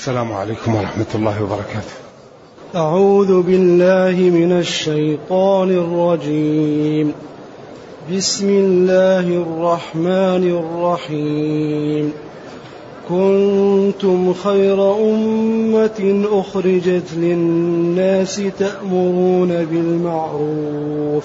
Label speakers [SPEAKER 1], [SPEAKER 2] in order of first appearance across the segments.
[SPEAKER 1] السلام عليكم ورحمة الله وبركاته.
[SPEAKER 2] أعوذ بالله من الشيطان الرجيم. بسم الله الرحمن الرحيم. كنتم خير أمة أخرجت للناس تأمرون بالمعروف.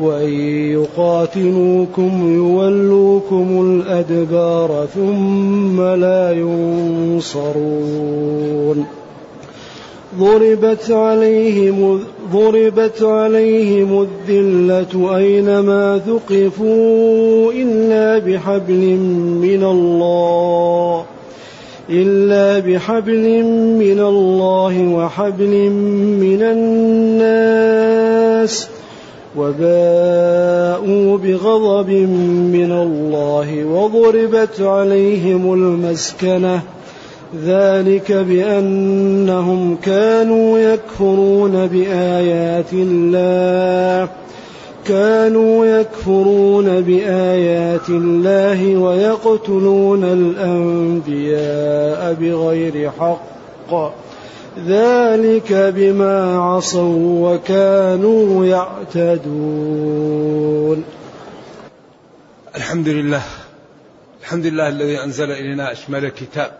[SPEAKER 2] وإن يقاتلوكم يولوكم الأدبار ثم لا ينصرون. ضربت عليهم ضربت عليهم الذلة أينما ثقفوا إلا بحبل من الله إلا بحبل من الله وحبل من الناس وباءوا بغضب من الله وضربت عليهم المسكنة. ذلك بأنهم كانوا يكفرون بآيات الله كانوا يكفرون بآيات الله ويقتلون الأنبياء بغير حق. ذلك بما عصوا وكانوا يعتدون.
[SPEAKER 1] الحمد لله الحمد لله الذي أنزل إلينا أشمل الكتاب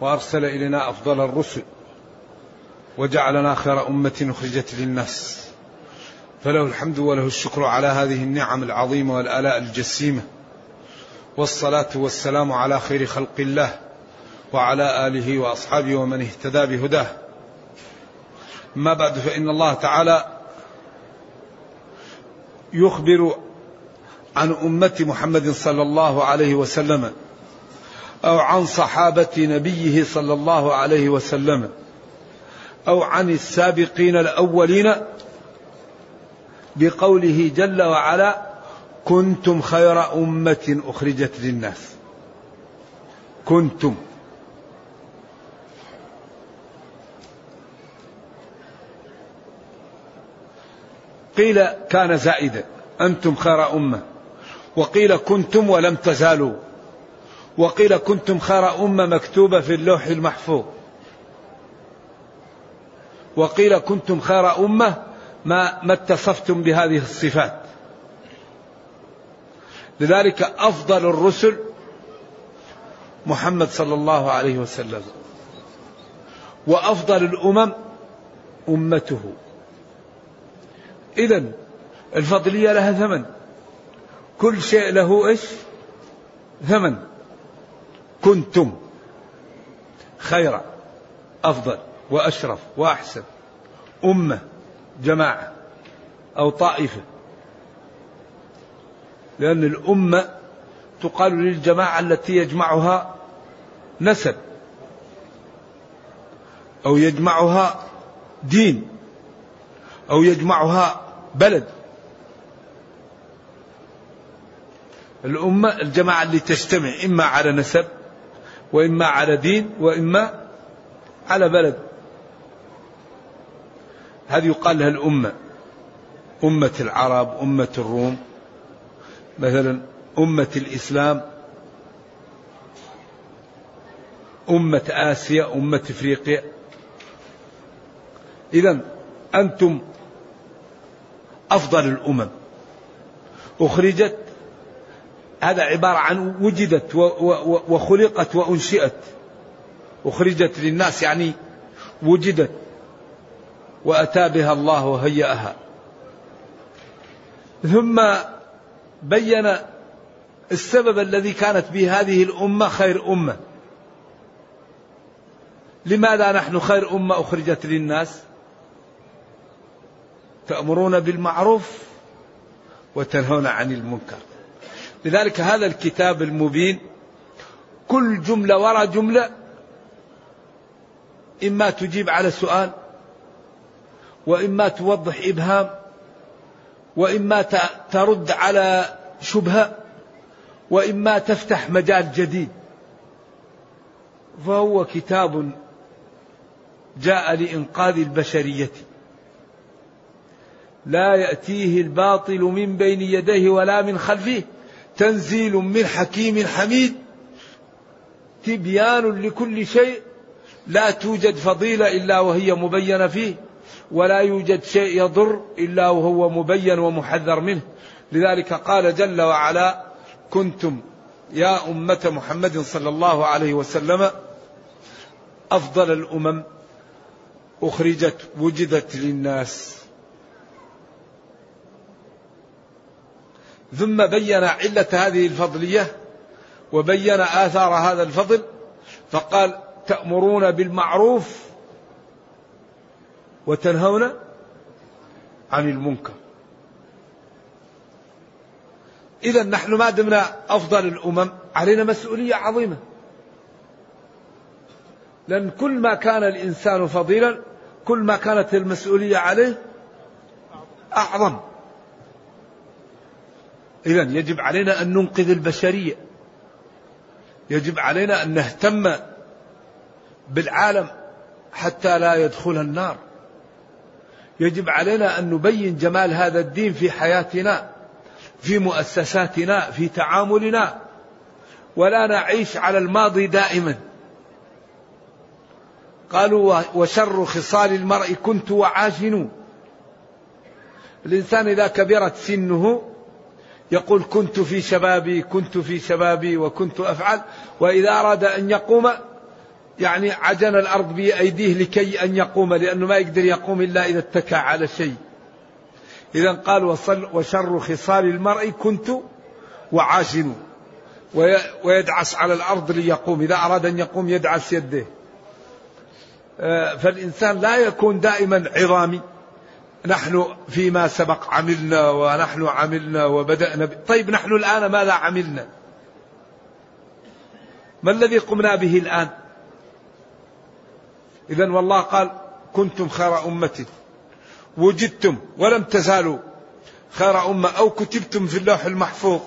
[SPEAKER 1] وأرسل إلينا أفضل الرسل وجعلنا خير أمة أخرجت للناس. فله الحمد وله الشكر على هذه النعم العظيمة والآلاء الجسيمة والصلاة والسلام على خير خلق الله. وعلى آله وأصحابه ومن اهتدى بهداه. ما بعد فإن الله تعالى يخبر عن أمة محمد صلى الله عليه وسلم أو عن صحابة نبيه صلى الله عليه وسلم أو عن السابقين الأولين بقوله جل وعلا كنتم خير أمة أخرجت للناس. كنتم. قيل كان زائدا أنتم خير أمة. وقيل كنتم ولم تزالوا. وقيل كنتم خير أمة مكتوبة في اللوح المحفوظ. وقيل كنتم خير أمة ما ما اتصفتم بهذه الصفات. لذلك أفضل الرسل محمد صلى الله عليه وسلم. وأفضل الأمم أمته. إذا الفضلية لها ثمن. كل شيء له إيش؟ ثمن. كنتم خيرا أفضل وأشرف وأحسن. أمة جماعة أو طائفة. لأن الأمة تقال للجماعة التي يجمعها نسب أو يجمعها دين أو يجمعها بلد. الأمة الجماعة اللي تجتمع إما على نسب وإما على دين وإما على بلد. هذه يقال لها الأمة. أمة العرب أمة الروم. مثلا أمة الإسلام. أمة آسيا أمة إفريقيا. إذا أنتم أفضل الأمم. أخرجت هذا عبارة عن وجدت وخلقت وأنشئت. أخرجت للناس يعني وجدت. وأتى بها الله وهيأها. ثم بين السبب الذي كانت به هذه الأمة خير أمة. لماذا نحن خير أمة أخرجت للناس؟ تأمرون بالمعروف وتنهون عن المنكر. لذلك هذا الكتاب المبين كل جملة وراء جملة إما تجيب على سؤال وإما توضح إبهام وإما ترد على شبهة وإما تفتح مجال جديد. فهو كتاب جاء لإنقاذ البشرية. لا يأتيه الباطل من بين يديه ولا من خلفه. تنزيل من حكيم حميد. تبيان لكل شيء. لا توجد فضيلة إلا وهي مبينة فيه. ولا يوجد شيء يضر إلا وهو مبين ومحذر منه. لذلك قال جل وعلا كنتم يا أمة محمد صلى الله عليه وسلم أفضل الأمم أخرجت وجدت للناس ثم بين علة هذه الفضلية وبين آثار هذا الفضل فقال تأمرون بالمعروف وتنهون عن المنكر. إذا نحن ما دمنا أفضل الأمم علينا مسؤولية عظيمة. لأن كل ما كان الإنسان فضيلا كل ما كانت المسؤولية عليه أعظم. إذا يجب علينا أن ننقذ البشرية. يجب علينا أن نهتم بالعالم حتى لا يدخل النار. يجب علينا أن نبين جمال هذا الدين في حياتنا في مؤسساتنا في تعاملنا. ولا نعيش على الماضي دائما. قالوا وشر خصال المرء كنت وعاشن الإنسان إذا كبرت سنه يقول كنت في شبابي كنت في شبابي وكنت أفعل وإذا أراد أن يقوم يعني عجن الأرض بأيديه لكي أن يقوم لأنه ما يقدر يقوم إلا إذا اتكى على شيء. إذا قال وصل وشر خصال المرء كنت وعاشن ويدعس على الأرض ليقوم إذا أراد أن يقوم يدعس يده. آه، فالإنسان لا يكون دائما عظامي. نحن فيما سبق عملنا ونحن عملنا وبدأنا طيب نحن الآن ماذا عملنا؟ ما الذي قمنا به الآن؟ إذا والله قال كنتم خير أمة وجدتم ولم تزالوا خير أمة أو كتبتم في اللوح المحفوظ.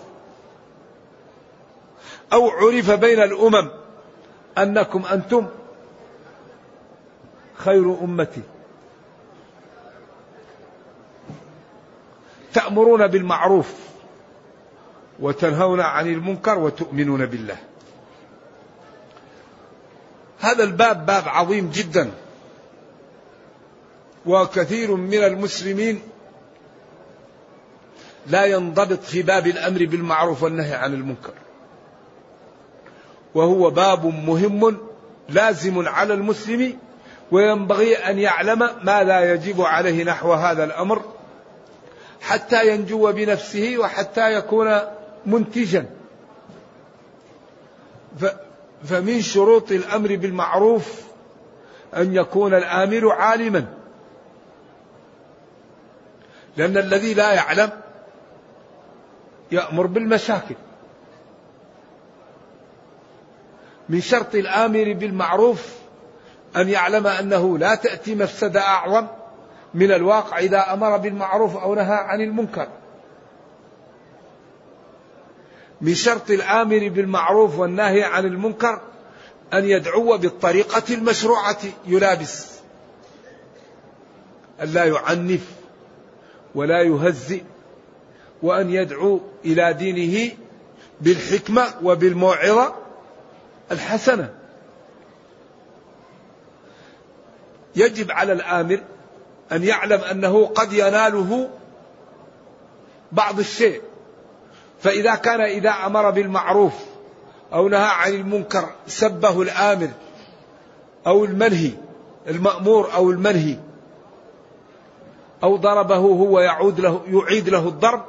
[SPEAKER 1] أو عرف بين الأمم أنكم أنتم خير أمتي. تأمرون بالمعروف وتنهون عن المنكر وتؤمنون بالله. هذا الباب باب عظيم جدا. وكثير من المسلمين لا ينضبط في باب الأمر بالمعروف والنهي عن المنكر. وهو باب مهم لازم على المسلم وينبغي أن يعلم ما لا يجب عليه نحو هذا الأمر. حتى ينجو بنفسه وحتى يكون منتجا. فمن شروط الأمر بالمعروف أن يكون الآمر عالما. لأن الذي لا يعلم يأمر بالمشاكل. من شرط الآمر بالمعروف أن يعلم أنه لا تأتي مفسدة أعظم من الواقع إذا أمر بالمعروف أو نهى عن المنكر. من شرط الآمر بالمعروف والناهي عن المنكر أن يدعو بالطريقة المشروعة يلابس. ألا يعنف ولا يهزئ وأن يدعو إلى دينه بالحكمة وبالموعظة الحسنة. يجب على الآمر أن يعلم أنه قد يناله بعض الشيء. فإذا كان إذا أمر بالمعروف أو نهى عن المنكر سبه الآمر أو المنهي المأمور أو المنهي أو ضربه هو يعود له يعيد له الضرب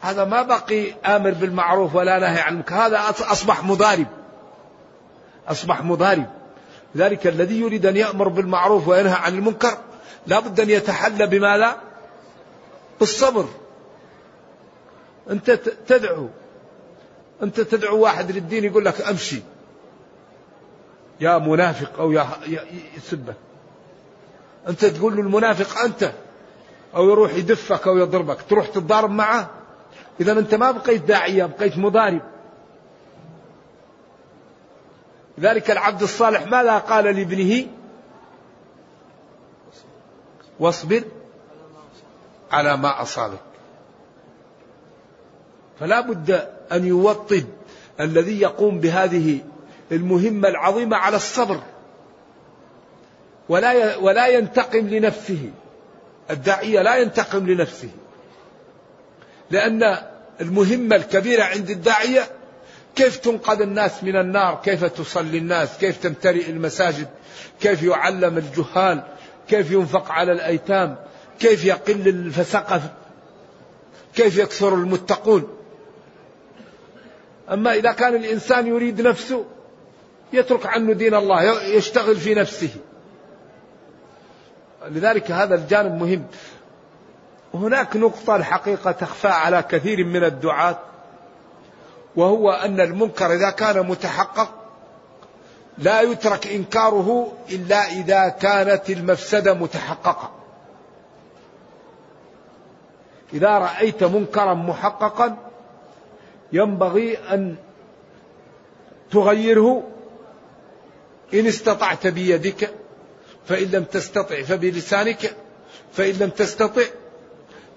[SPEAKER 1] هذا ما بقي آمر بالمعروف ولا نهي عن المنكر. هذا أصبح مضارب. أصبح مضارب. ذلك الذي يريد أن يأمر بالمعروف وينهى عن المنكر. لا بد أن يتحلى بما لا بالصبر. أنت تدعو. أنت تدعو واحد للدين يقول لك أمشي. يا منافق أو يا يسبك أنت تقول له المنافق أنت أو يروح يدفك أو يضربك. تروح تتضارب معه. إذا أنت ما بقيت داعية بقيت مضارب. ذلك العبد الصالح ماذا قال لابنه؟ واصبر على ما أصابك. فلا بد أن يوطد الذي يقوم بهذه المهمة العظيمة على الصبر ولا ولا ينتقم لنفسه. الداعية لا ينتقم لنفسه لأن المهمة الكبيرة عند الداعية كيف تنقذ الناس من النار؟ كيف تصلي الناس؟ كيف تمتلئ المساجد؟ كيف يعلم الجهال؟ كيف ينفق على الأيتام؟ كيف يقل الفسقة كيف يكثر المتقون؟ أما إذا كان الإنسان يريد نفسه يترك عنه دين الله يشتغل في نفسه. لذلك هذا الجانب مهم. هناك نقطة الحقيقة تخفى على كثير من الدعاة. وهو أن المنكر إذا كان متحقق لا يترك إنكاره إلا إذا كانت المفسدة متحققة. إذا رأيت منكرا محققا ينبغي أن تغيره. إن استطعت بيدك فإن لم تستطع فبلسانك فإن لم تستطع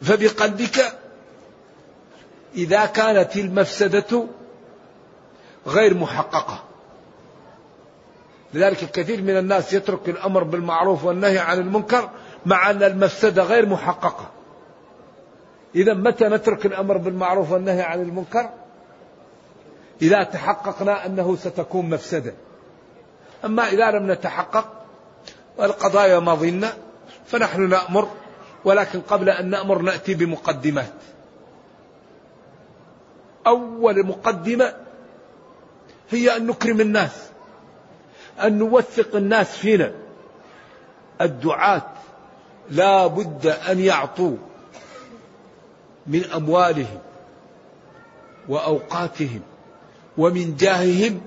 [SPEAKER 1] فبقلبك إذا كانت المفسدة غير محققة. لذلك الكثير من الناس يترك الأمر بالمعروف والنهي عن المنكر مع أن المفسدة غير محققة. إذا متى نترك الأمر بالمعروف والنهي عن المنكر؟ إذا تحققنا أنه ستكون مفسدة. أما إذا لم نتحقق والقضايا ماضينا فنحن نأمر ولكن قبل أن نأمر نأتي بمقدمات. أول مقدمة هي أن نكرم الناس أن نوثق الناس فينا. الدعاة لا بد أن يعطوا من أموالهم وأوقاتهم ومن جاههم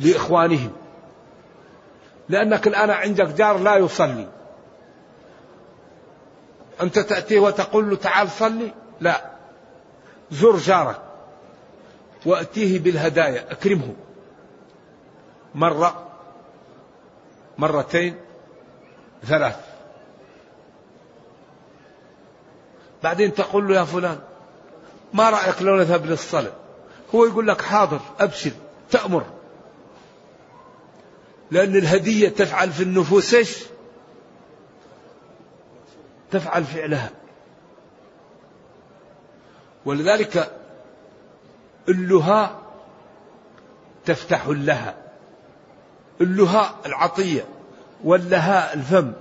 [SPEAKER 1] لإخوانهم. لأنك الآن عندك جار لا يصلي. أنت تأتيه وتقول له تعال صلي؟ لا. زر جارك. وأتيه بالهدايا أكرمه. مرة مرتين ثلاث. بعدين تقول له يا فلان ما رأيك لو نذهب للصلاة؟ هو يقول لك حاضر أبشر تأمر. لأن الهدية تفعل في النفوس إيش؟ تفعل فعلها. ولذلك اللهاء تفتح اللها اللهاء العطية واللهاء الفم.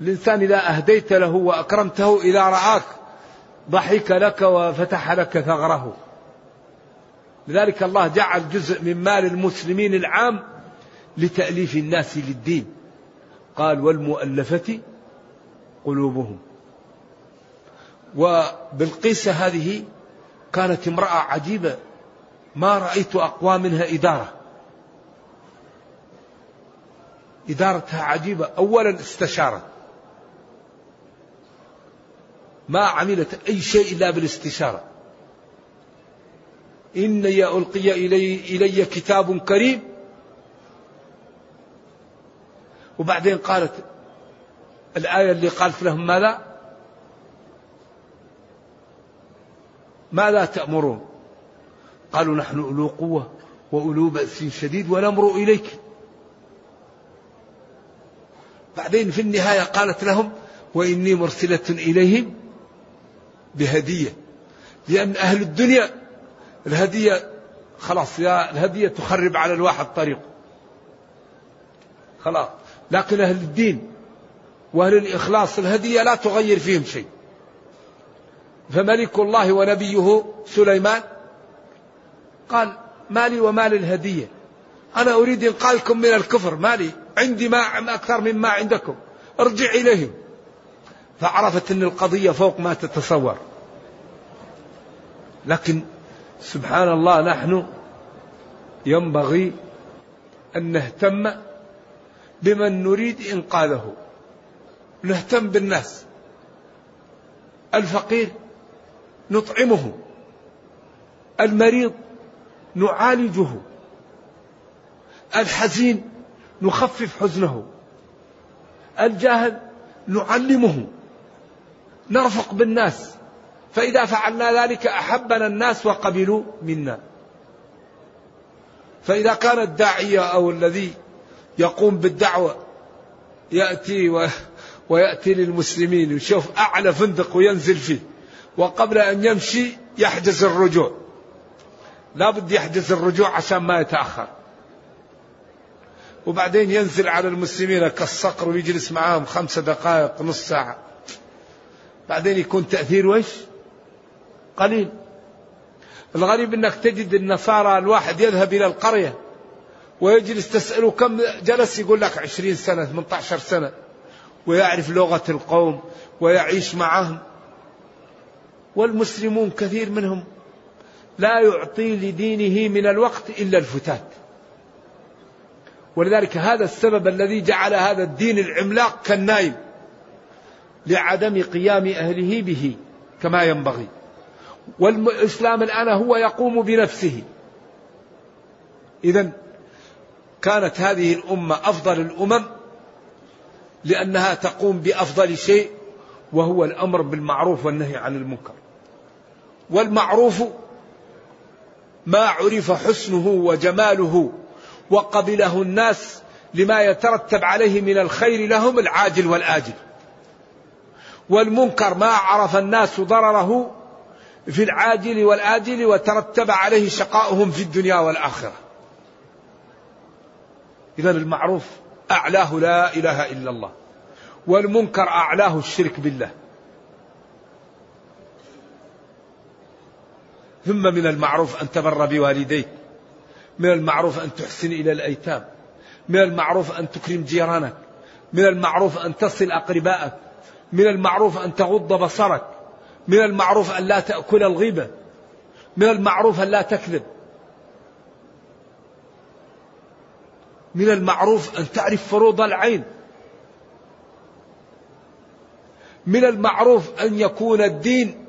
[SPEAKER 1] الإنسان إذا أهديت له وأكرمته إذا رآك ضحك لك وفتح لك ثغره. لذلك الله جعل جزء من مال المسلمين العام لتأليف الناس للدين. قال والمؤلفة قلوبهم. وبالقيسة هذه كانت امرأة عجيبة. ما رأيت أقوى منها إدارة. إدارتها عجيبة. أولا استشارت. ما عملت أي شيء إلا بالاستشارة. إني ألقي إلي, إلي كتاب كريم. وبعدين قالت الآية اللي قالت لهم ماذا؟ ماذا تأمرون؟ قالوا نحن أولو قوة وأولو بأس شديد ونمر إليك. بعدين في النهاية قالت لهم وإني مرسلة إليهم بهدية لأن أهل الدنيا الهدية خلاص يا الهدية تخرب على الواحد طريقه خلاص. لكن أهل الدين وأهل الإخلاص الهدية لا تغير فيهم شيء. فملك الله ونبيه سليمان قال مالي ومال الهدية. أنا أريد إنقاذكم من الكفر. مالي عندي ما أكثر مما عندكم. ارجع إليهم. فعرفت أن القضية فوق ما تتصور. لكن سبحان الله نحن ينبغي أن نهتم بمن نريد إنقاذه. نهتم بالناس. الفقير نطعمه. المريض نعالجه. الحزين نخفف حزنه. الجاهل نعلمه. نرفق بالناس. فإذا فعلنا ذلك أحبنا الناس وقبلوا منا. فإذا كان الداعية أو الذي يقوم بالدعوة يأتي و... ويأتي للمسلمين. يشوف أعلى فندق وينزل فيه. وقبل أن يمشي يحجز الرجوع. لا بد يحجز الرجوع عشان ما يتأخر. وبعدين ينزل على المسلمين كالصقر ويجلس معاهم خمس دقائق نص ساعة. بعدين يكون تأثير وش؟ قليل. الغريب إنك تجد النصارى الواحد يذهب إلى القرية ويجلس تسأله كم جلس يقول لك عشرين سنة 18 سنة. ويعرف لغة القوم ويعيش معهم والمسلمون كثير منهم. لا يعطي لدينه من الوقت إلا الفتات. ولذلك هذا السبب الذي جعل هذا الدين العملاق كالنايم لعدم قيام أهله به كما ينبغي. والإسلام الآن هو يقوم بنفسه. إذا كانت هذه الأمة أفضل الأمم لأنها تقوم بأفضل شيء وهو الأمر بالمعروف والنهي عن المنكر. والمعروف ما عرف حسنه وجماله وقبله الناس لما يترتب عليه من الخير لهم العاجل والآجل. والمنكر ما عرف الناس ضرره في العاجل والآجل وترتب عليه شقاؤهم في الدنيا والآخرة. إذا المعروف أعلاه لا إله إلا الله والمنكر أعلاه الشرك بالله. ثم من المعروف أن تبر بوالديك من المعروف أن تحسن إلى الأيتام من المعروف أن تكرم جيرانك من المعروف أن تصل أقربائك من المعروف أن تغض بصرك من المعروف أن لا تأكل الغيبة من المعروف أن لا تكذب. من المعروف أن تعرف فروض العين. من المعروف أن يكون الدين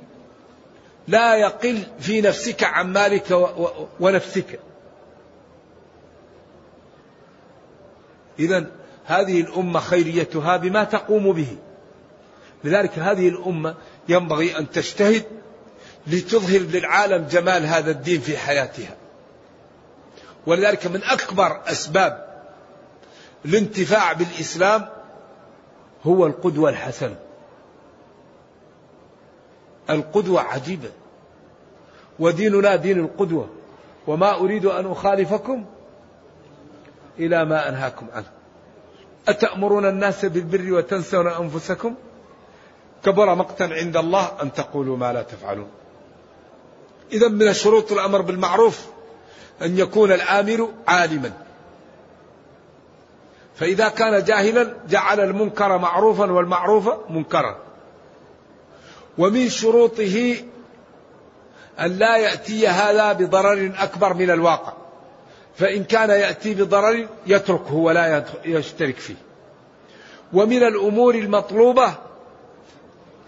[SPEAKER 1] لا يقل في نفسك عن مالك ونفسك. إذا هذه الأمة خيريتها بما تقوم به. لذلك هذه الأمة ينبغي أن تجتهد لتظهر للعالم جمال هذا الدين في حياتها. ولذلك من أكبر أسباب الانتفاع بالإسلام هو القدوة الحسنة. القدوة عجيبة. وديننا دين القدوة. وما أريد أن أخالفكم إلى ما أنهاكم عنه. أتأمرون الناس بالبر وتنسون أنفسكم؟ كبر مقتا عند الله أن تقولوا ما لا تفعلون. إذا من شروط الأمر بالمعروف أن يكون الآمر عالما. فإذا كان جاهلا جعل المنكر معروفا والمعروف منكرا. ومن شروطه أن لا يأتي هذا بضرر أكبر من الواقع. فإن كان يأتي بضرر يتركه ولا يشترك فيه. ومن الأمور المطلوبة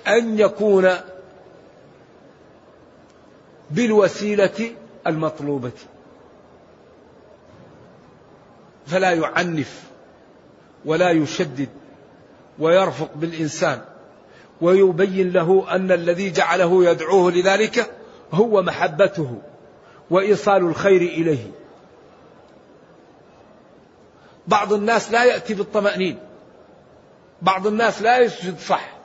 [SPEAKER 1] أن يكون بالوسيلة المطلوبة. فلا يعنف ولا يشدد ويرفق بالإنسان. ويبين له أن الذي جعله يدعوه لذلك هو محبته وإيصال الخير إليه. بعض الناس لا يأتي بالطمأنين. بعض الناس لا يسجد صح.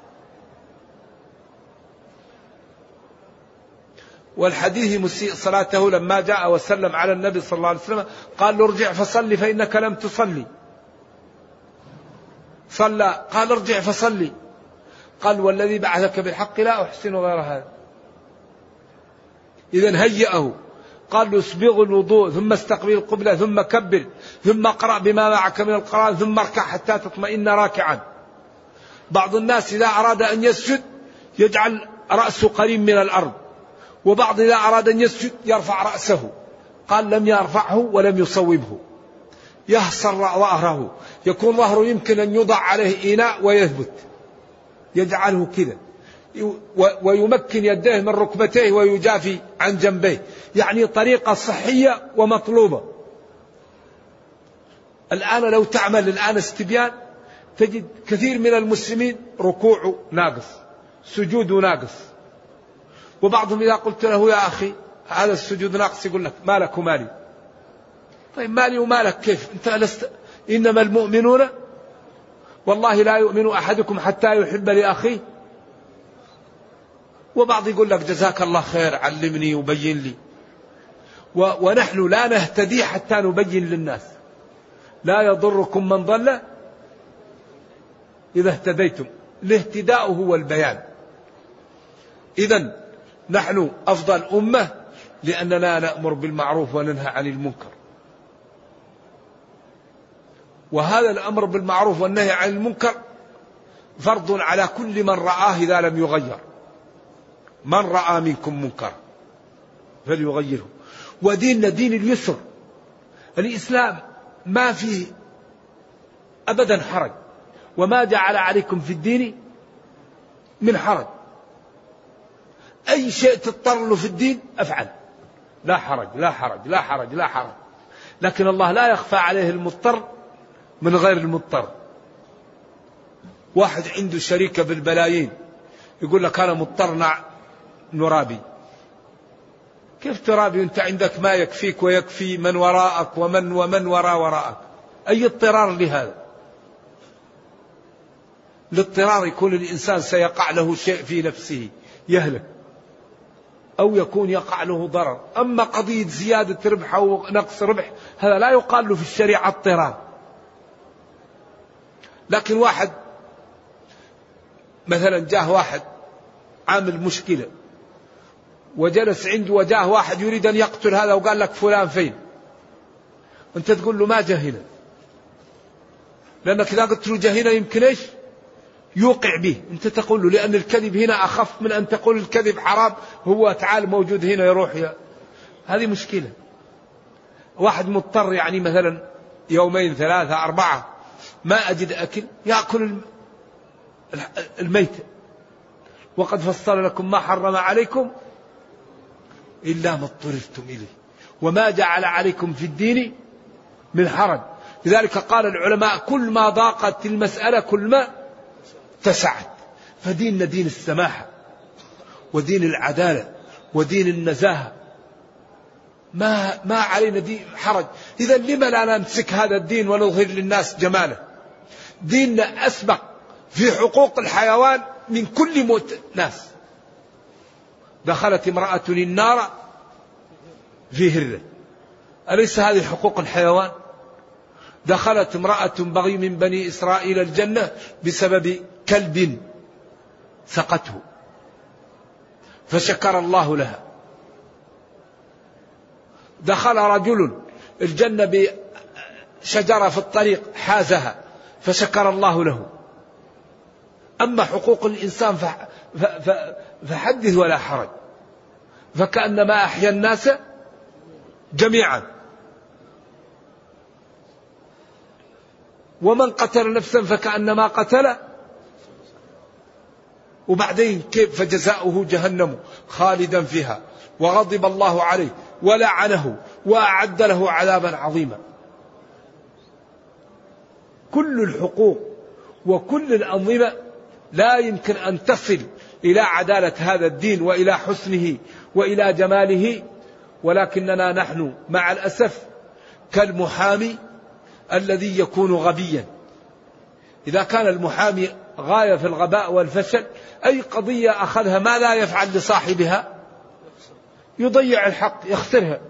[SPEAKER 1] والحديث مسيء صلاته لما جاء وسلم على النبي صلى الله عليه وسلم قال له ارجع فصلي فإنك لم تصلي. صلى قال ارجع فصلي. قال والذي بعثك بالحق لا أحسن غير هذا. إذا هيأه. قال له اسبغ الوضوء ثم استقبل القبلة ثم كبر ثم اقرأ بما معك من القرآن ثم اركع حتى تطمئن راكعا. بعض الناس إذا أراد أن يسجد يجعل رأسه قريب من الأرض وبعض إذا أراد أن يسجد يرفع رأسه. قال لم يرفعه ولم يصوبه. يهصر ظهره. يكون ظهره يمكن أن يوضع عليه إناء ويثبت. يجعله كذا. ويمكن يديه من ركبتيه ويجافي عن جنبيه. يعني طريقة صحية ومطلوبة. الآن لو تعمل الآن استبيان تجد كثير من المسلمين ركوعه ناقص سجوده ناقص. وبعضهم إذا قلت له يا أخي هذا السجود ناقص يقول لك مالك ومالي. طيب مالي ومالك كيف؟ أنت لست إنما المؤمنون والله لا يؤمن أحدكم حتى يحب لأخيه. وبعض يقول لك جزاك الله خير علمني وبين لي. ونحن لا نهتدي حتى نبين للناس. لا يضركم من ضل إذا اهتديتم. الاهتداء هو البيان. إذا نحن أفضل أمة لأننا نأمر بالمعروف وننهى عن المنكر. وهذا الأمر بالمعروف والنهي عن المنكر فرض على كل من رآه إذا لم يغير. من رأى منكم منكر فليغيره. وديننا دين اليسر. الإسلام ما فيه أبدا حرج. وما جعل عليكم في الدين من حرج. أي شيء تضطر له في الدين أفعل. لا حرج لا حرج لا حرج لا حرج. لكن الله لا يخفى عليه المضطر من غير المضطر. واحد عنده شريكة بالبلايين يقول لك أنا مضطر نرابي. كيف ترابي وأنت عندك ما يكفيك ويكفي من وراءك ومن ومن وراء وراءك؟ أي اضطرار لهذا؟ الاضطرار يكون الإنسان سيقع له شيء في نفسه يهلك أو يكون يقع له ضرر. أما قضية زيادة ربح أو نقص ربح هذا لا يقال له في الشريعة اضطرار. لكن واحد مثلا جاه واحد عامل مشكلة وجلس عنده وجاه واحد يريد أن يقتل هذا وقال لك فلان فين؟ أنت تقول له ما جاء هنا لأنك إذا قلت له جاء هنا يمكن إيش؟ يوقع به. أنت تقول له لأن الكذب هنا أخف من أن تقول الكذب حرام هو تعال موجود هنا يروح يا. هذه مشكلة. واحد مضطر يعني مثلا يومين ثلاثة أربعة ما أجد أكل يأكل الميت. وقد فصل لكم ما حرم عليكم إلا ما اضطررتم إليه. وما جعل عليكم في الدين من حرج. لذلك قال العلماء كل ما ضاقت المسألة كل ما اتسعت فديننا دين السماحة ودين العدالة ودين النزاهة. ما ما علينا دين حرج. إذا لما لا نمسك هذا الدين ونظهر للناس جماله؟ ديننا أسبق في حقوق الحيوان من كل موت ناس. دخلت امرأة النار في هرة. أليس هذه حقوق الحيوان؟ دخلت امرأة بغي من بني إسرائيل الجنة بسبب كلب سقته فشكر الله لها. دخل رجل الجنة بشجرة في الطريق حازها فشكر الله له. أما حقوق الإنسان فحدث ولا حرج. فكأنما أحيا الناس جميعا. ومن قتل نفسا فكأنما قتل. وبعدين كيف فجزاؤه جهنم خالدا فيها؟ وغضب الله عليه. ولعنه وأعد له عذابا عظيما. كل الحقوق وكل الأنظمة لا يمكن أن تصل إلى عدالة هذا الدين وإلى حسنه وإلى جماله ولكننا نحن مع الأسف كالمحامي الذي يكون غبيا. إذا كان المحامي غاية في الغباء والفشل أي قضية أخذها ما لا يفعل لصاحبها؟ يضيع الحق يخسرها.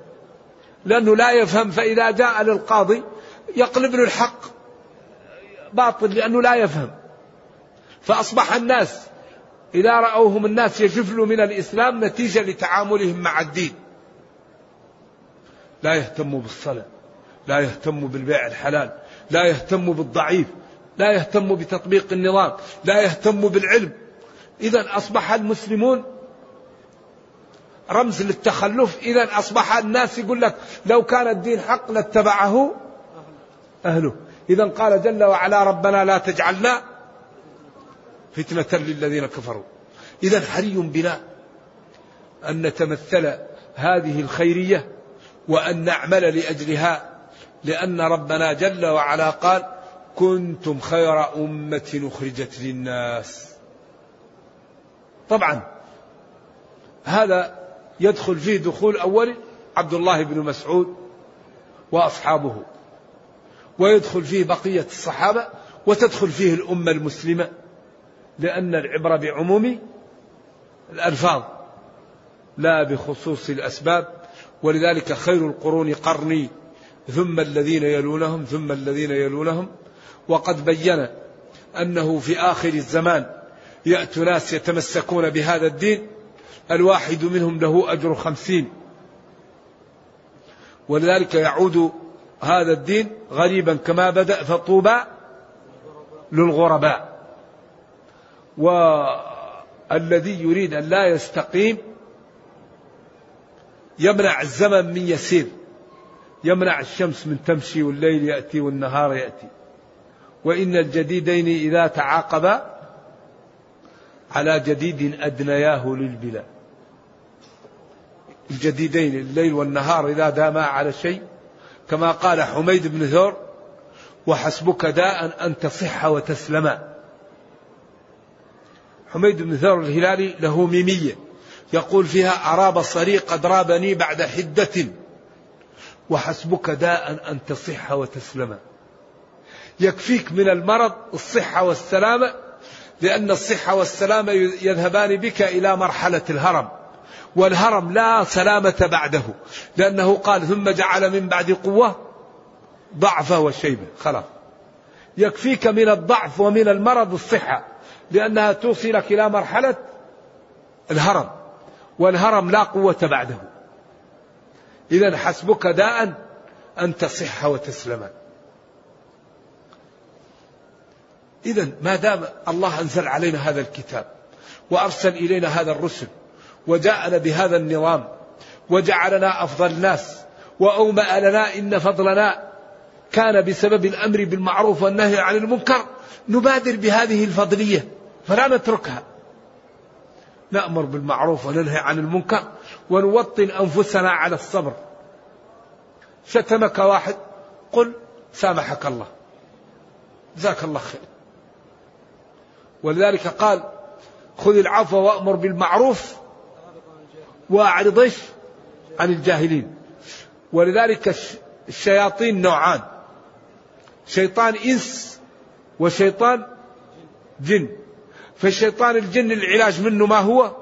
[SPEAKER 1] لأنه لا يفهم فإذا جاء للقاضي يقلب له الحق باطل لأنه لا يفهم. فأصبح الناس إذا رأوهم الناس يجفلوا من الإسلام نتيجة لتعاملهم مع الدين. لا يهتموا بالصلاة لا يهتموا بالبيع الحلال لا يهتموا بالضعيف لا يهتموا بتطبيق النظام لا يهتموا بالعلم. إذا أصبح المسلمون رمز للتخلف. إذا أصبح الناس يقول لك لو كان الدين حق لاتبعه أهله. إذا قال جل وعلا ربنا لا تجعلنا فتنة للذين كفروا. إذا حري بنا أن نتمثل هذه الخيرية وأن نعمل لأجلها. لأن ربنا جل وعلا قال كنتم خير أمة أخرجت للناس. طبعا هذا يدخل فيه دخول أول عبد الله بن مسعود وأصحابه ويدخل فيه بقية الصحابة وتدخل فيه الأمة المسلمة لأن العبرة بعموم الألفاظ لا بخصوص الأسباب. ولذلك خير القرون قرني ثم الذين يلونهم ثم الذين يلونهم. وقد بين أنه في آخر الزمان يأتي ناس يتمسكون بهذا الدين الواحد منهم له أجر خمسين. ولذلك يعود هذا الدين غريبا كما بدأ فطوبى للغرباء. والذي يريد أن لا يستقيم يمنع الزمن من يسير. يمنع الشمس من تمشي والليل يأتي والنهار يأتي. وإن الجديدين إذا تعاقبا على جديد أدنياه للبلاد. الجديدين الليل والنهار إذا داما على شيء. كما قال حميد بن ثور وحسبك داء أن تصح وتسلما حميد بن ثور الهلالي له ميمية يقول فيها أراب الصري قد رابني بعد حدة. وحسبك داء أن تصح وتسلما يكفيك من المرض الصحة والسلامة لأن الصحة والسلامة يذهبان بك إلى مرحلة الهرم. والهرم لا سلامة بعده لأنه قال ثم جعل من بعد قوة ضعفة وشيبة خلاص. يكفيك من الضعف ومن المرض الصحة لأنها توصلك إلى مرحلة الهرم والهرم لا قوة بعده. إذا حسبك داء أن تصح وتسلم. إذا ما دام الله أنزل علينا هذا الكتاب وأرسل إلينا هذا الرسل وجاءنا بهذا النظام وجعلنا أفضل الناس وأومأ لنا إن فضلنا. كان بسبب الأمر بالمعروف والنهي عن المنكر نبادر بهذه الفضلية فلا نتركها. نأمر بالمعروف وننهي عن المنكر ونوطن أنفسنا على الصبر. شتمك واحد قل سامحك الله. جزاك الله خير. ولذلك قال خذ العفو وأمر بالمعروف وأعرض عن الجاهلين. ولذلك الشياطين نوعان. شيطان إنس وشيطان جن. فالشيطان الجن العلاج منه ما هو؟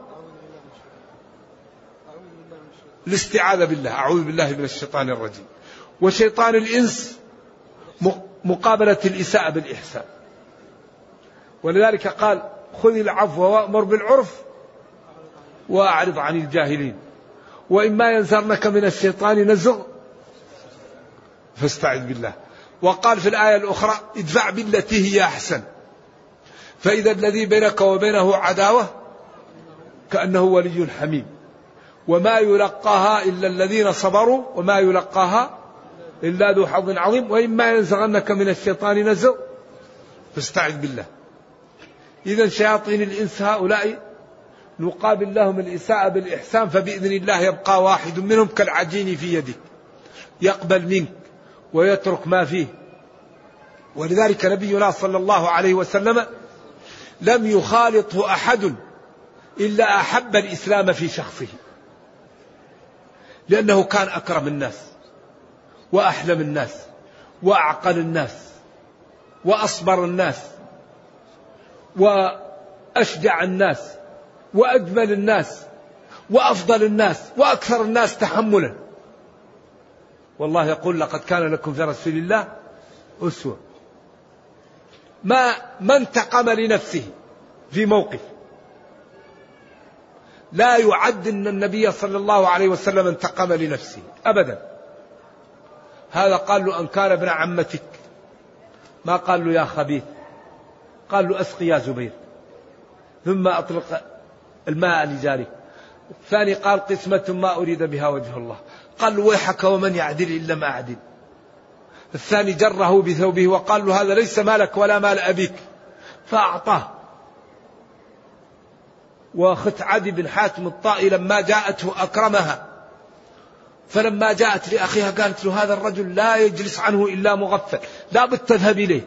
[SPEAKER 1] الاستعاذة بالله. أعوذ بالله من الشيطان الرجيم. وشيطان الإنس مقابلة الإساءة بالإحسان. ولذلك قال خذ العفو وأمر بالعرف وأعرض عن الجاهلين. وإما ينزرنك من الشيطان نزغ. فاستعذ بالله. وقال في الآية الأخرى ادفع بالتي هي أحسن. فإذا الذي بينك وبينه عداوة كأنه ولي حميم. وما يلقاها إلا الذين صبروا وما يلقاها إلا ذو حظ عظيم. وإما ينزغنك من الشيطان نزغ. فاستعذ بالله. إذا شياطين الإنس هؤلاء نقابل لهم الإساءة بالإحسان فبإذن الله يبقى واحد منهم كالعجين في يدك يقبل منك ويترك ما فيه. ولذلك نبينا صلى الله عليه وسلم لم يخالطه أحد إلا أحب الإسلام في شخصه. لأنه كان أكرم الناس وأحلم الناس وأعقل الناس وأصبر الناس وأشجع الناس. وأجمل الناس وأفضل الناس وأكثر الناس تحملا والله يقول لقد كان لكم في رسول الله أسوة. ما ما انتقم لنفسه في موقف. لا يعد أن النبي صلى الله عليه وسلم انتقم لنفسه أبدا. هذا قال له أن كان ابن عمتك. ما قال له يا خبيث؟ قال له أسقي يا زبير. ثم أطلق الماء لجارك الثاني قال قسمة ما أريد بها وجه الله. قال ويحك ومن يعدل إلا ما أعدل الثاني جره بثوبه وقال له هذا ليس مالك ولا مال أبيك. فأعطاه. وأخت عدي بن حاتم الطائي لما جاءته أكرمها. فلما جاءت لأخيها قالت له هذا الرجل لا يجلس عنه إلا مغفل. لا بد تذهب إليه.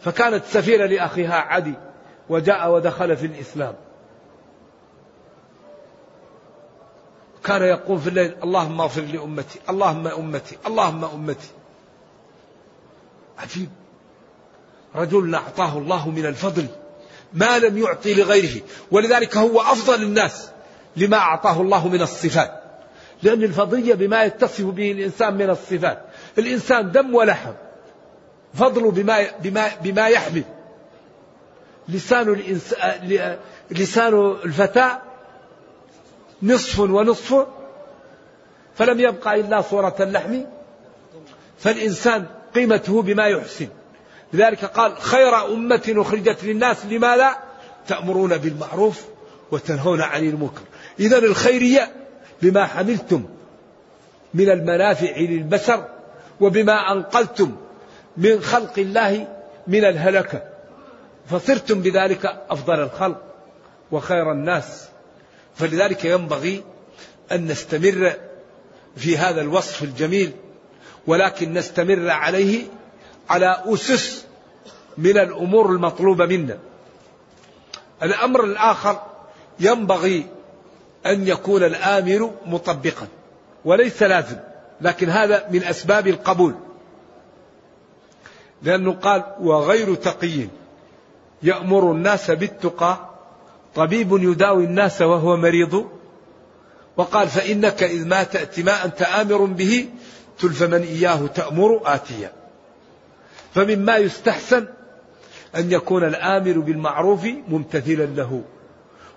[SPEAKER 1] فكانت سفيرة لأخيها عدي. وجاء ودخل في الإسلام. كان يقول في الليل اللهم اغفر لأمتي اللهم أمتي اللهم أمتي. عجيب. رجل أعطاه الله من الفضل ما لم يعطي لغيره ولذلك هو أفضل الناس لما أعطاه الله من الصفات. لأن الفضلية بما يتصف به الإنسان من الصفات. الإنسان دم ولحم فضله بما, بما, بما يحمل. لسان الإنسان لسان الفتاة نصف ونصف فلم يبقى إلا صورة اللحم فالإنسان قيمته بما يحسن. لذلك قال خير أمة أخرجت للناس لما لا تأمرون بالمعروف وتنهون عن المنكر. إذا الخيرية بما حملتم من المنافع للبشر وبما أنقذتم من خلق الله من الهلكة فصرتم بذلك أفضل الخلق وخير الناس. فلذلك ينبغي أن نستمر في هذا الوصف الجميل ولكن نستمر عليه على أسس من الأمور المطلوبة منا. الأمر الآخر ينبغي أن يكون الآمر مطبقا وليس لازم لكن هذا من أسباب القبول. لأنه قال وغير تقي يأمر الناس بالتقى طبيب يداوي الناس وهو مريض وقال فإنك إذ ما تأتي ما أنت آمر به تلف من إياه تأمر آتيا. فمما يستحسن أن يكون الآمر بالمعروف ممتثلا له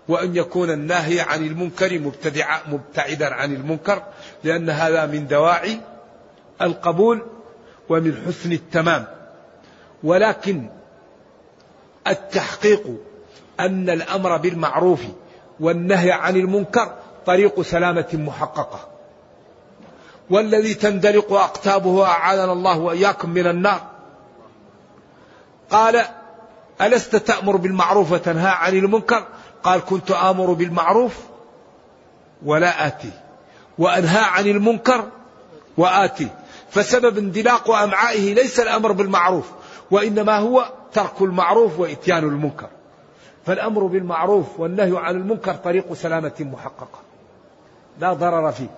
[SPEAKER 1] وأن يكون الناهي عن المنكر مبتعدا عن المنكر لأن هذا من دواعي القبول ومن حسن التمام. ولكن التحقيق أن الأمر بالمعروف والنهي عن المنكر طريق سلامة محققة. والذي تندلق أقتابه أعاذنا الله وإياكم من النار. قال ألست تأمر بالمعروف وتنهى عن المنكر؟ قال كنت آمر بالمعروف ولا آتي وأنهى عن المنكر وآتي. فسبب اندلاق أمعائه ليس الأمر بالمعروف وإنما هو ترك المعروف وإتيان المنكر. فالأمر بالمعروف والنهي عن المنكر طريق سلامة محققة. لا ضرر فيه.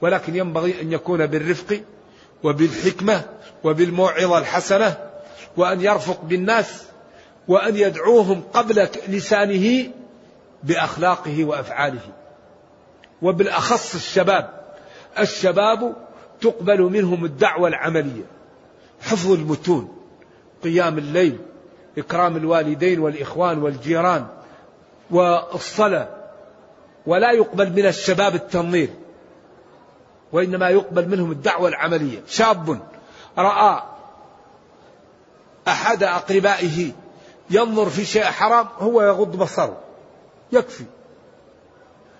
[SPEAKER 1] ولكن ينبغي أن يكون بالرفق وبالحكمة وبالموعظة الحسنة وأن يرفق بالناس وأن يدعوهم قبل لسانه بأخلاقه وأفعاله. وبالأخص الشباب. الشباب تقبل منهم الدعوة العملية. حفظ المتون. قيام الليل. إكرام الوالدين والإخوان والجيران والصلاة. ولا يقبل من الشباب التنظير وإنما يقبل منهم الدعوة العملية. شاب رأى أحد أقربائه ينظر في شيء حرام هو يغض بصره يكفي.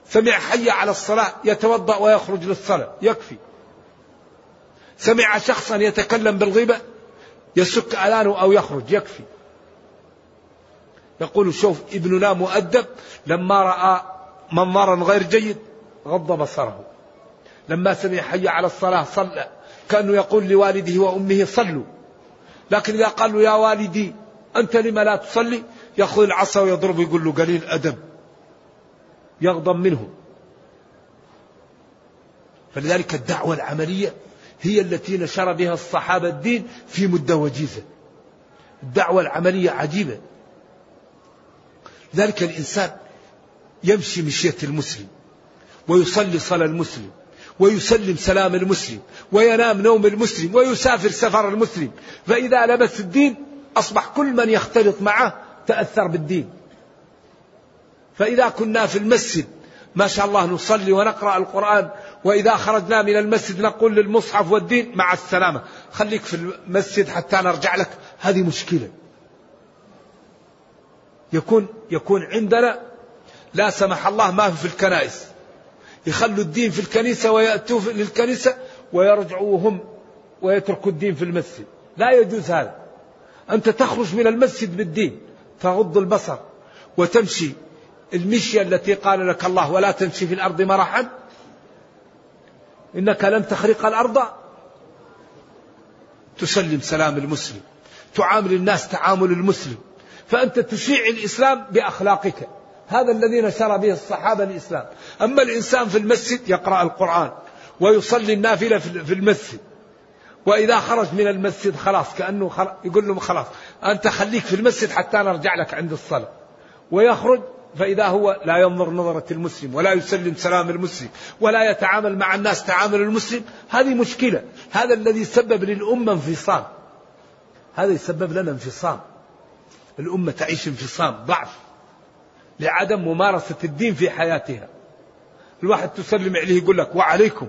[SPEAKER 1] سمع حي على الصلاة يتوضأ ويخرج للصلاة يكفي. سمع شخصا يتكلم بالغيبة يسك ألانه أو يخرج يكفي. يقول شوف ابننا مؤدب لما رأى منظرا غير جيد غض بصره. لما سمع حي على الصلاة صلى. كأنه يقول لوالده وأمه صلوا. لكن إذا قال له يا والدي أنت لما لا تصلي؟ يأخذ العصا ويضربه يقول له قليل أدب. يغضب منه. فلذلك الدعوة العملية هي التي نشر بها الصحابة الدين في مدة وجيزة. الدعوة العملية عجيبة. ذلك الإنسان يمشي مشية المسلم ويصلي صلاة المسلم ويسلم سلام المسلم وينام نوم المسلم ويسافر سفر المسلم. فإذا لبس الدين أصبح كل من يختلط معه تأثر بالدين. فإذا كنا في المسجد ما شاء الله نصلي ونقرأ القرآن وإذا خرجنا من المسجد نقول للمصحف والدين مع السلامة. خليك في المسجد حتى نرجع لك هذه مشكلة. يكون يكون عندنا. لا سمح الله ما في الكنائس. يخلوا الدين في الكنيسة ويأتوا للكنيسة ويرجعوا هم ويترك الدين في المسجد. لا يجوز هذا. أنت تخرج من المسجد بالدين تغض البصر وتمشي. المشية التي قال لك الله ولا تمشي في الأرض مرحا إنك لن تخرق الأرض. تسلم سلام المسلم. تعامل الناس تعامل المسلم. فأنت تشيع الإسلام بأخلاقك. هذا الذي نشر به الصحابة الإسلام. أما الإنسان في المسجد يقرأ القرآن ويصلي النافلة في المسجد. وإذا خرج من المسجد خلاص كأنه خلاص يقول لهم خلاص أنت خليك في المسجد حتى نرجع لك عند الصلاة. ويخرج فإذا هو لا ينظر نظرة المسلم ولا يسلم سلام المسلم ولا يتعامل مع الناس تعامل المسلم هذه مشكلة. هذا الذي سبب للأمة انفصام هذا يسبب لنا انفصام الأمة تعيش انفصام ضعف لعدم ممارسة الدين في حياتها. الواحد تسلم عليه يقول لك وعليكم.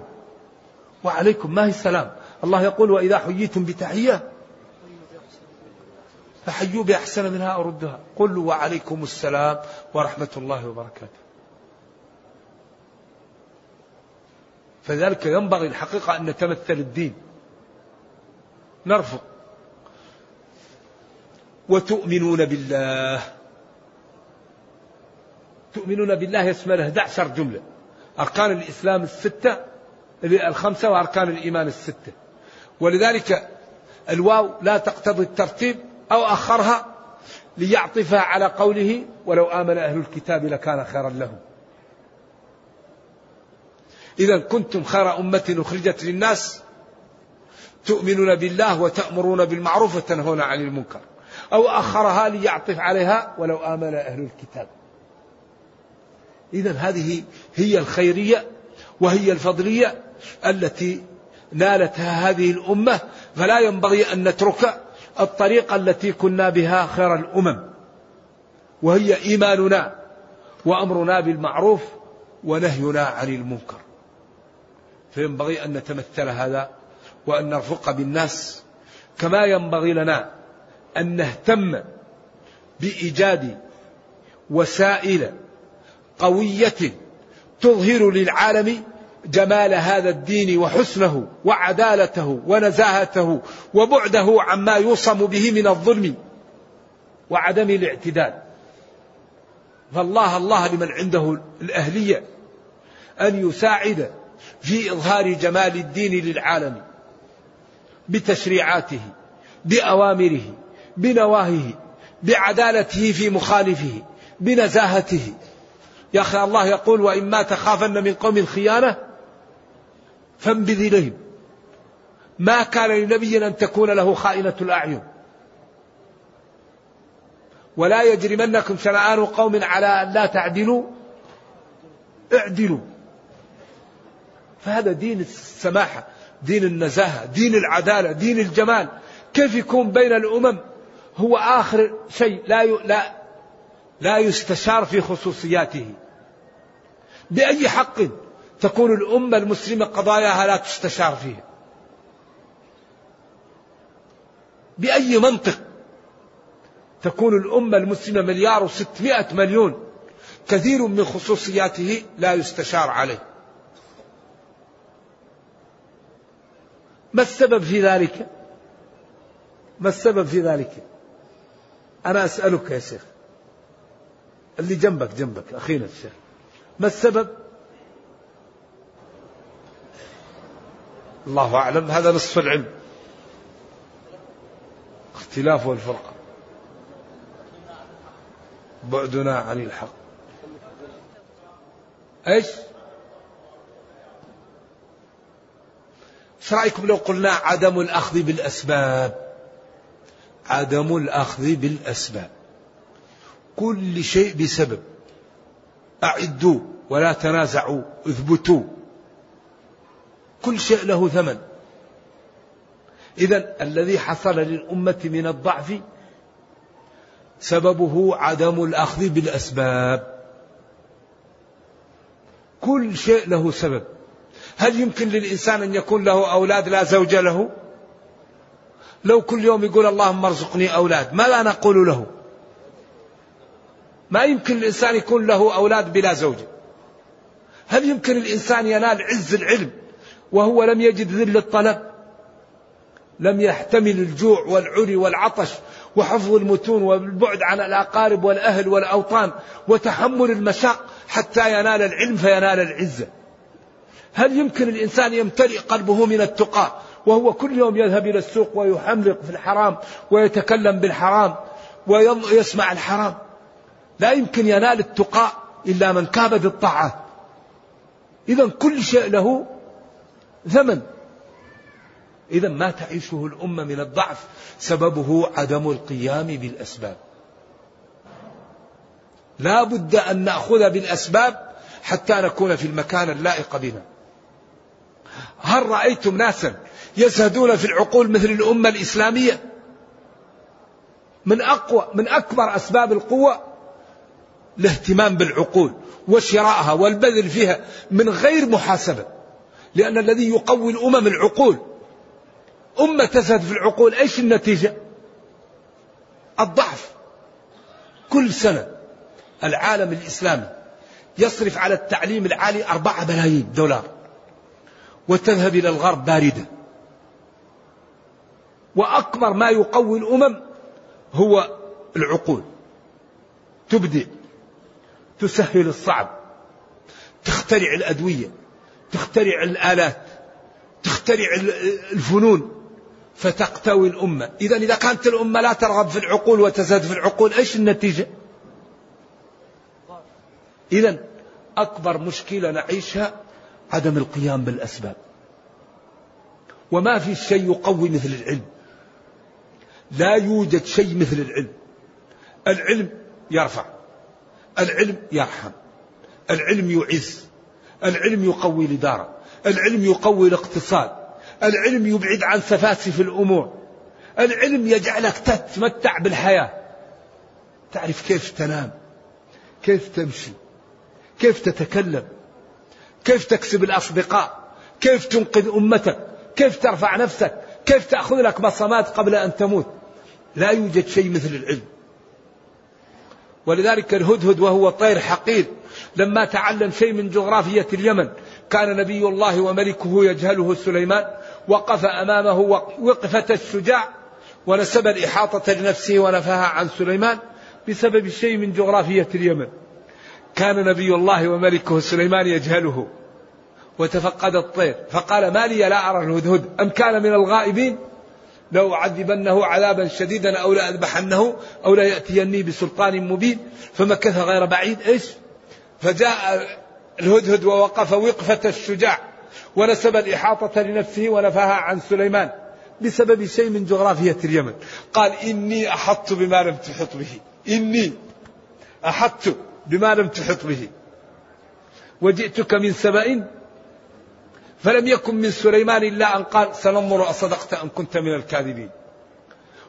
[SPEAKER 1] وعليكم ما هي السلام؟ الله يقول وإذا حييتم بتحية فحيوا بأحسن منها أو ردها قل وعليكم السلام ورحمة الله وبركاته. فذلك ينبغي الحقيقة أن نتمثل الدين. نرفض. وتؤمنون بالله. تؤمنون بالله يشمل 11 جملة. أركان الإسلام الستة الخمسة وأركان الإيمان الستة. ولذلك الواو لا تقتضي الترتيب أو أخرها ليعطفها على قوله ولو آمن أهل الكتاب لكان خيرا لهم. إذا كنتم خير أمة أخرجت للناس. تؤمنون بالله وتأمرون بالمعروف وتنهون عن المنكر. أو أخرها ليعطف عليها ولو آمن أهل الكتاب. إذا هذه هي الخيرية وهي الفضلية التي نالتها هذه الأمة فلا ينبغي أن نترك الطريقة التي كنا بها خير الأمم. وهي إيماننا وأمرنا بالمعروف ونهينا عن المنكر. فينبغي أن نتمثل هذا وأن نرفق بالناس كما ينبغي لنا أن نهتم بإيجاد وسائل قوية تظهر للعالم جمال هذا الدين وحسنه وعدالته ونزاهته وبعده عما يوصم به من الظلم وعدم الاعتدال. فالله الله لمن عنده الأهلية أن يساعد في إظهار جمال الدين للعالم بتشريعاته بأوامره بنواهيه بعدالته في مخالفه بنزاهته. يا أخي الله يقول وإما تخافن من قوم خيانة فانبذ إليهم. ما كان لنبي أن تكون له خائنة الأعين. ولا يجرمنكم شنآن قوم على أن لا تعدلوا. اعدلوا. فهذا دين السماحة دين النزاهة دين العدالة دين الجمال. كيف يكون بين الأمم؟ هو آخر شيء لا لا لا يستشار في خصوصياته. بأي حق تكون الأمة المسلمة قضاياها لا تستشار فيها؟ بأي منطق تكون الأمة المسلمة مليار وستمائة مليون كثير من خصوصياته لا يستشار عليه؟ ما السبب في ذلك؟ ما السبب في ذلك؟ أنا أسألك يا شيخ اللي جنبك جنبك أخينا الشيخ ما السبب الله أعلم هذا نصف العلم اختلاف والفرقة بعدنا عن الحق إيش؟ إيش رأيكم لو قلنا عدم الأخذ بالأسباب؟ عدم الأخذ بالأسباب. كل شيء بسبب. أعدوا ولا تنازعوا اثبتوا. كل شيء له ثمن. إذا الذي حصل للأمة من الضعف سببه عدم الأخذ بالأسباب. كل شيء له سبب. هل يمكن للإنسان أن يكون له أولاد لا زوج له؟ لو كل يوم يقول اللهم ارزقني أولاد ما لا نقول له؟ ما يمكن الإنسان يكون له أولاد بلا زوجة هل يمكن الإنسان ينال عز العلم وهو لم يجد ذل الطلب؟ لم يحتمل الجوع والعري والعطش وحفظ المتون والبعد عن الأقارب والأهل والأوطان وتحمل المشاق حتى ينال العلم فينال العزة. هل يمكن الإنسان يمتلئ قلبه من التقى وهو كل يوم يذهب إلى السوق ويحملق في الحرام ويتكلم بالحرام ويسمع الحرام. لا يمكن ينال التقى إلا من كابد الطاعات إذا كل شيء له ثمن. إذا ما تعيشه الأمة من الضعف سببه عدم القيام بالأسباب. لا بد أن نأخذ بالأسباب حتى نكون في المكان اللائق بنا. هل رأيتم ناسا يزهدون في العقول مثل الأمة الإسلامية. من أقوى من أكبر أسباب القوة الاهتمام بالعقول وشرائها والبذل فيها من غير محاسبة لأن الذي يقوي الأمم العقول أمة تزهد في العقول إيش النتيجة؟ الضعف. كل سنة العالم الإسلامي يصرف على التعليم العالي أربعة ملايين دولار وتذهب إلى الغرب باردة. وأكبر ما يقوي الأمم هو العقول. تبدع تسهل الصعب تخترع الأدوية تخترع الآلات تخترع الفنون فتقتوي الأمة. إذا إذا كانت الأمة لا ترغب في العقول وتزهد في العقول إيش النتيجة؟ إذا أكبر مشكلة نعيشها عدم القيام بالأسباب. وما في شيء يقوي مثل العلم. لا يوجد شيء مثل العلم. العلم يرفع. العلم يرحم. العلم يعز. العلم يقوي الإدارة. العلم يقوي الاقتصاد. العلم يبعد عن سفاسف الأمور. العلم يجعلك تتمتع بالحياة. تعرف كيف تنام؟ كيف تمشي؟ كيف تتكلم؟ كيف تكسب الأصدقاء؟ كيف تنقذ أمتك؟ كيف ترفع نفسك؟ كيف تأخذ لك بصمات قبل أن تموت؟ لا يوجد شيء مثل العلم. ولذلك الهدهد وهو طير حقير لما تعلم شيء من جغرافية اليمن كان نبي الله وملكه يجهله سليمان وقف أمامه وقفة الشجاع ونسب الإحاطة لنفسه ونفاها عن سليمان بسبب شيء من جغرافية اليمن. كان نبي الله وملكه سليمان يجهله وتفقد الطير فقال ما لي لا أرى الهدهد أم كان من الغائبين؟ لو أعذبنه عذابا شديدا أو لأذبحنه أو ليأتيني بسلطان مبين. فمكث غير بعيد. إيش؟ فجاء الهدهد ووقف وقفة الشجاع ونسب الإحاطة لنفسه ونفاها عن سليمان بسبب شيء من جغرافية اليمن. قال إني أحطت بما لم تحط به. إني أحطت بما لم تحط به. وجئتك من سبأ فلم يكن من سليمان إلا أن قال سننظر أصدقت أم كنت من الكاذبين.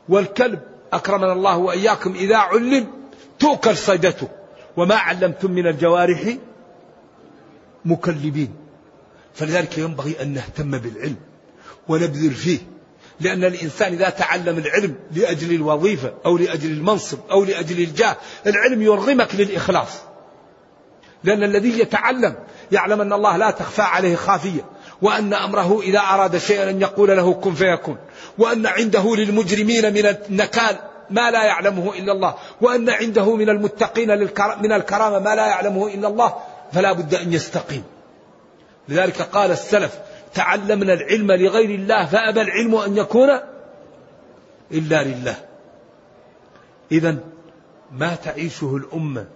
[SPEAKER 1] والكلب أكرمنا الله وإياكم إذا علم تؤكل صيدته. وما علمتم من الجوارح مكلبين. فلذلك ينبغي أن نهتم بالعلم ونبذل فيه. لأن الإنسان إذا تعلم العلم لأجل الوظيفة أو لأجل المنصب أو لأجل الجاه العلم يرغمك للإخلاص. لأن الذي يتعلم يعلم أن الله لا تخفى عليه خافية. وأن أمره إذا أراد شيئا أن يقول له كن فيكون. وأن عنده للمجرمين من النكال ما لا يعلمه إلا الله. وأن عنده من المتقين من الكرامة ما لا يعلمه إلا الله. فلا بد أن يستقيم. لذلك قال السلف تعلمنا العلم لغير الله فأبى العلم أن يكون إلا لله. إذا ما تعيشه الأمة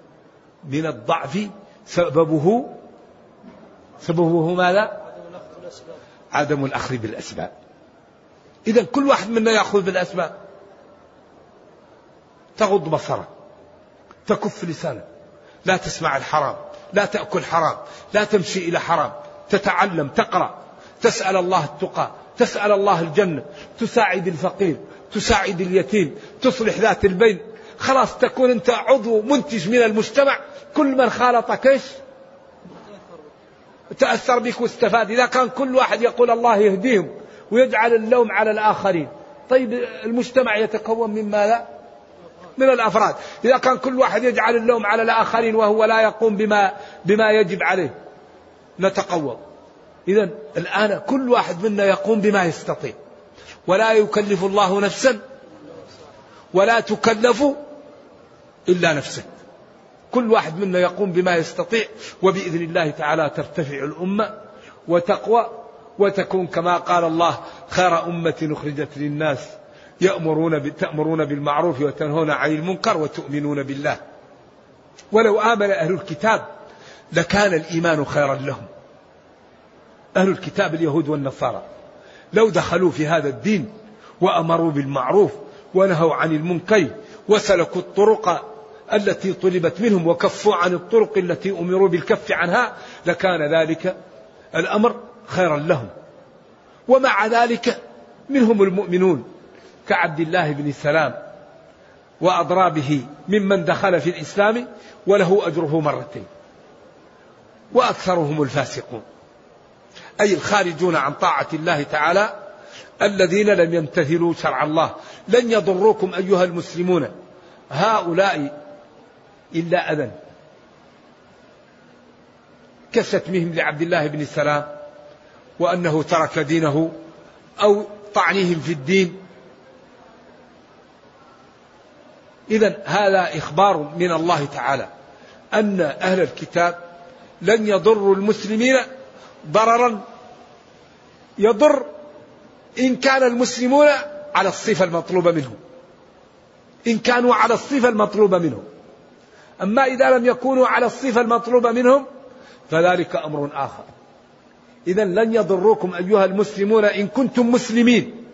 [SPEAKER 1] من الضعف سببه؟ سببه ماذا؟ عدم الأخذ بالأسباب. إذا كل واحد منا يأخذ بالأسباب. تغض بصرك تكف لسانك لا تسمع الحرام. لا تأكل حرام. لا تمشي إلى حرام. تتعلم تقرأ. تسأل الله التقى. تسأل الله الجنة. تساعد الفقير. تساعد اليتيم. تصلح ذات البين. خلاص تكون أنت عضو منتج من المجتمع. كل من خالطك إيش؟ تأثر بك واستفاد. إذا كان كل واحد يقول الله يهديهم ويجعل اللوم على الآخرين. طيب المجتمع يتكون من ماذا من الأفراد. إذا كان كل واحد يجعل اللوم على الآخرين وهو لا يقوم بما, بما يجب عليه نتقوى إذا الآن كل واحد منا يقوم بما يستطيع. ولا يكلف الله نفسا ولا تكلف إلا نفسك. كل واحد منا يقوم بما يستطيع وبإذن الله تعالى ترتفع الأمة وتقوى وتكون كما قال الله خير أمة أخرجت للناس يأمرون تأمرون بالمعروف وتنهون عن المنكر وتؤمنون بالله. ولو آمن أهل الكتاب لكان الإيمان خيرا لهم. أهل الكتاب اليهود والنصارى لو دخلوا في هذا الدين وأمروا بالمعروف ونهوا عن المنكر وسلكوا الطرق التي طلبت منهم وكفوا عن الطرق التي أمروا بالكف عنها لكان ذلك الأمر خيرا لهم. ومع ذلك منهم المؤمنون كعبد الله بن سلام وأضرابه ممن دخل في الإسلام وله أجره مرتين. وأكثرهم الفاسقون. أي الخارجون عن طاعة الله تعالى الذين لم يمتثلوا شرع الله. لن يضروكم أيها المسلمون. هؤلاء إلا أذى كشتمهم لعبد الله بن سلام وأنه ترك دينه أو طعنهم في الدين. إذا هذا إخبار من الله تعالى أن أهل الكتاب لن يضروا المسلمين ضررا. يضر إن كان المسلمون على الصفة المطلوبة منهم إن كانوا على الصفة المطلوبة منهم أما إذا لم يكونوا على الصفة المطلوبة منهم فذلك أمر آخر. إذا لن يضروكم أيها المسلمون إن كنتم مسلمين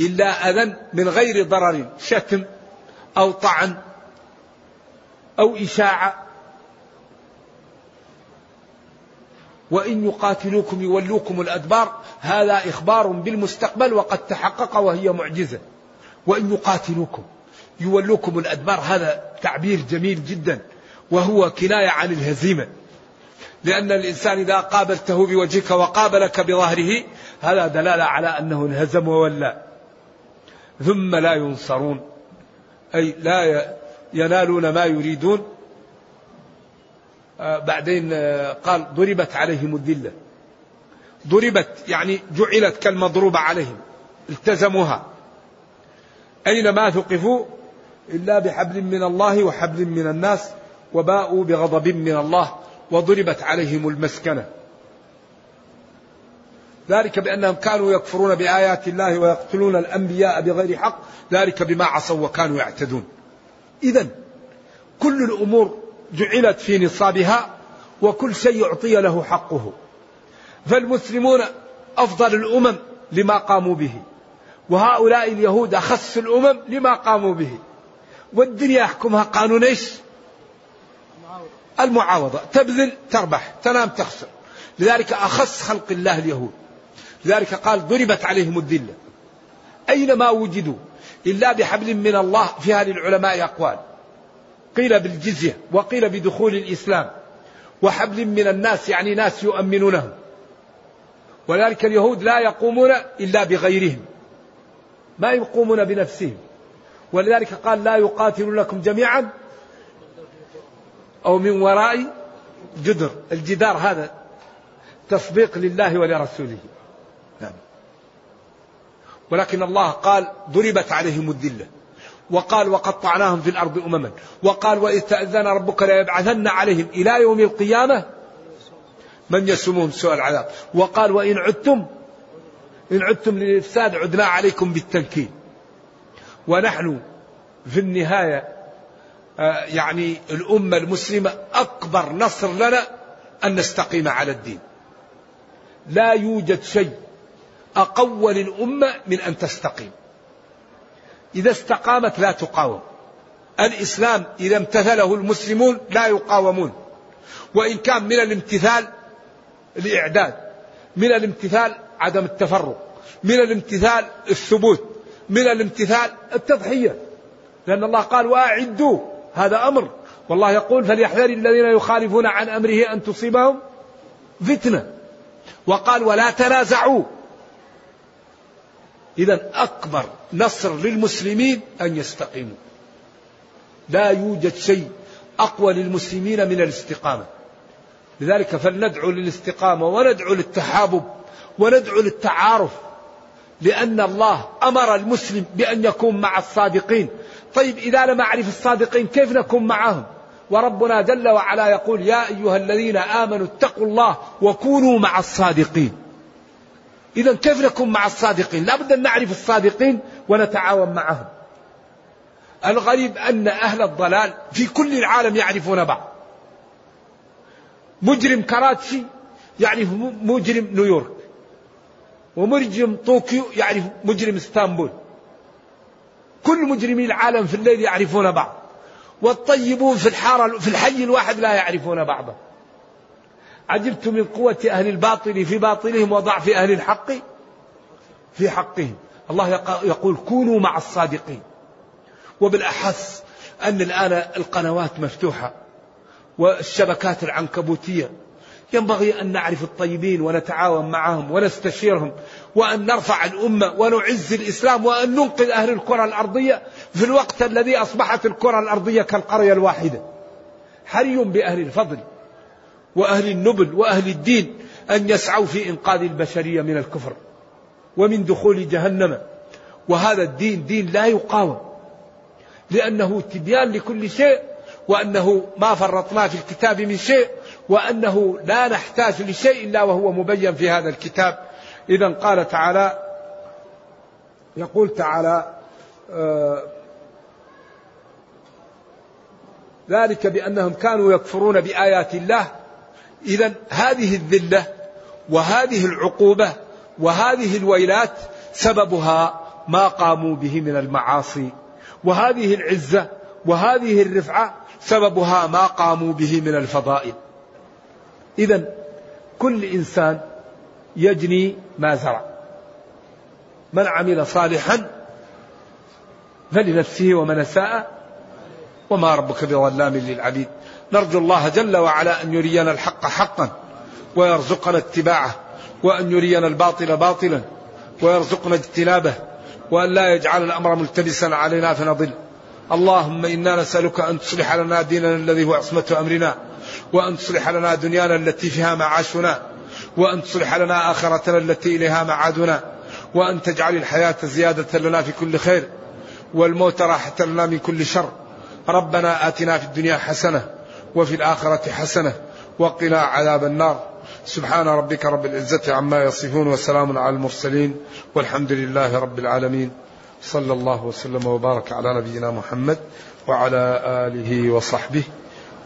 [SPEAKER 1] إلا أذى من غير ضرر شتم أو طعن أو إشاعة. وإن يقاتلوكم يولوكم الأدبار هذا إخبار بالمستقبل وقد تحقق وهي معجزة. وإن يقاتلوكم يولوكم الأدبار. هذا تعبير جميل جدا وهو كناية عن الهزيمة. لأن الإنسان إذا قابلته بوجهك وقابلك بظهره هذا دلالة على أنه انهزم وولى. ثم لا ينصرون أي لا ينالون ما يريدون. آه، بعدين آه، قال ضربت عليهم الذلة. ضربت يعني جعلت كالمضروبة عليهم التزموها. أينما ثقفوا؟ إلا بحبل من الله وحبل من الناس وباءوا بغضب من الله وضربت عليهم المسكنة. ذلك بأنهم كانوا يكفرون بآيات الله ويقتلون الأنبياء بغير حق ذلك بما عصوا وكانوا يعتدون. إذا كل الأمور جعلت في نصابها وكل شيء يعطي له حقه. فالمسلمون أفضل الأمم لما قاموا به وهؤلاء اليهود أخص الأمم لما قاموا به. والدنيا يحكمها قانون إيش؟ المعاوضة. تبذل تربح تنام تخسر. لذلك أخص خلق الله اليهود. لذلك قال ضربت عليهم الذلة. أينما وجدوا؟ إلا بحبل من الله فيها للعلماء أقوال. قيل بالجزية وقيل بدخول الإسلام. وحبل من الناس يعني ناس يؤمنونهم. ولذلك اليهود لا يقومون إلا بغيرهم. ما يقومون بنفسهم. ولذلك قال لا يقاتل لكم جميعا أو من وراء جدر الجدار هذا تصديق لله ولرسوله. نعم. ولكن الله قال ضربت عليهم الذلة. وقال وقطعناهم في الأرض أمما. وقال وإذ تأذن ربك ليبعثن عليهم إلى يوم القيامة من يسومهم سوء العذاب. وقال وإن عدتم إن عدتم للإفساد عدنا عليكم بالتنكيل. ونحن في النهاية آه، يعني الأمة المسلمة أكبر نصر لنا أن نستقيم على الدين. لا يوجد شيء أقوى للأمة من أن تستقيم. إذا استقامت لا تقاوم. الإسلام إذا امتثله المسلمون لا يقاومون. وإن كان من الامتثال الإعداد من الامتثال عدم التفرق من الامتثال الثبوت. من الامتثال التضحية. لأن الله قال وأعدوا هذا أمر. والله يقول فليحذر الذين يخالفون عن أمره أن تصيبهم فتنة. وقال ولا تنازعوا. إذا أكبر نصر للمسلمين أن يستقيموا. لا يوجد شيء أقوى للمسلمين من الاستقامة. لذلك فلندعو للاستقامة وندعو للتحابب وندعو للتعارف. لأن الله أمر المسلم بأن يكون مع الصادقين. طيب إذا لم أعرف الصادقين كيف نكون معهم؟ وربنا جل وعلا يقول يا أيها الذين آمنوا اتقوا الله وكونوا مع الصادقين. إذا كيف نكون مع الصادقين؟ لابد أن نعرف الصادقين ونتعاون معهم. الغريب أن أهل الضلال في كل العالم يعرفون بعض. مجرم كراتشي يعرف مجرم نيويورك. ومجرم طوكيو يعرف مجرم اسطنبول. كل مجرمي العالم في الليل يعرفون بعض. والطيبون في الحارة في الحي الواحد لا يعرفون بعضا. عجبت من قوة أهل الباطل في باطلهم وضعف أهل الحق؟ في حقهم. الله يقول كونوا مع الصادقين. وبالأحس أن الآن القنوات مفتوحة والشبكات العنكبوتية ينبغي أن نعرف الطيبين ونتعاون معهم ونستشيرهم وأن نرفع الأمة ونعز الإسلام وأن ننقذ أهل الكرة الأرضية في الوقت الذي أصبحت الكرة الأرضية كالقرية الواحدة. حري بأهل الفضل وأهل النبل وأهل الدين أن يسعوا في إنقاذ البشرية من الكفر ومن دخول جهنم. وهذا الدين دين لا يقاوم لأنه تبيان لكل شيء وأنه ما فرطنا في الكتاب من شيء. وأنه لا نحتاج لشيء إلا وهو مبين في هذا الكتاب. إذا قال تعالى يقول تعالى آه ذلك بأنهم كانوا يكفرون بآيات الله. إذا هذه الذلة وهذه العقوبة وهذه الويلات سببها ما قاموا به من المعاصي. وهذه العزة وهذه الرفعة سببها ما قاموا به من الفضائل. إذا كل إنسان يجني ما زرع. من عمل صالحا فلنفسه ومن أساء وما ربك بظلام للعبيد. نرجو الله جل وعلا أن يرينا الحق حقا ويرزقنا اتباعه وأن يرينا الباطل باطلا ويرزقنا اجتنابه وأن لا يجعل الأمر ملتبسا علينا فنضل. اللهم إنا نسألك أن تصلح لنا ديننا الذي هو عصمة أمرنا. وأن تصلح لنا دنيانا التي فيها معاشنا وأن تصلح لنا آخرتنا التي إليها معادنا وأن تجعل الحياة زيادة لنا في كل خير والموت راحة لنا من كل شر. ربنا آتنا في الدنيا حسنة وفي الآخرة حسنة وقنا عذاب النار. سبحان ربك رب العزة عما يصفون وسلام على المرسلين والحمد لله رب العالمين. صلى الله وسلم وبارك على نبينا محمد وعلى آله وصحبه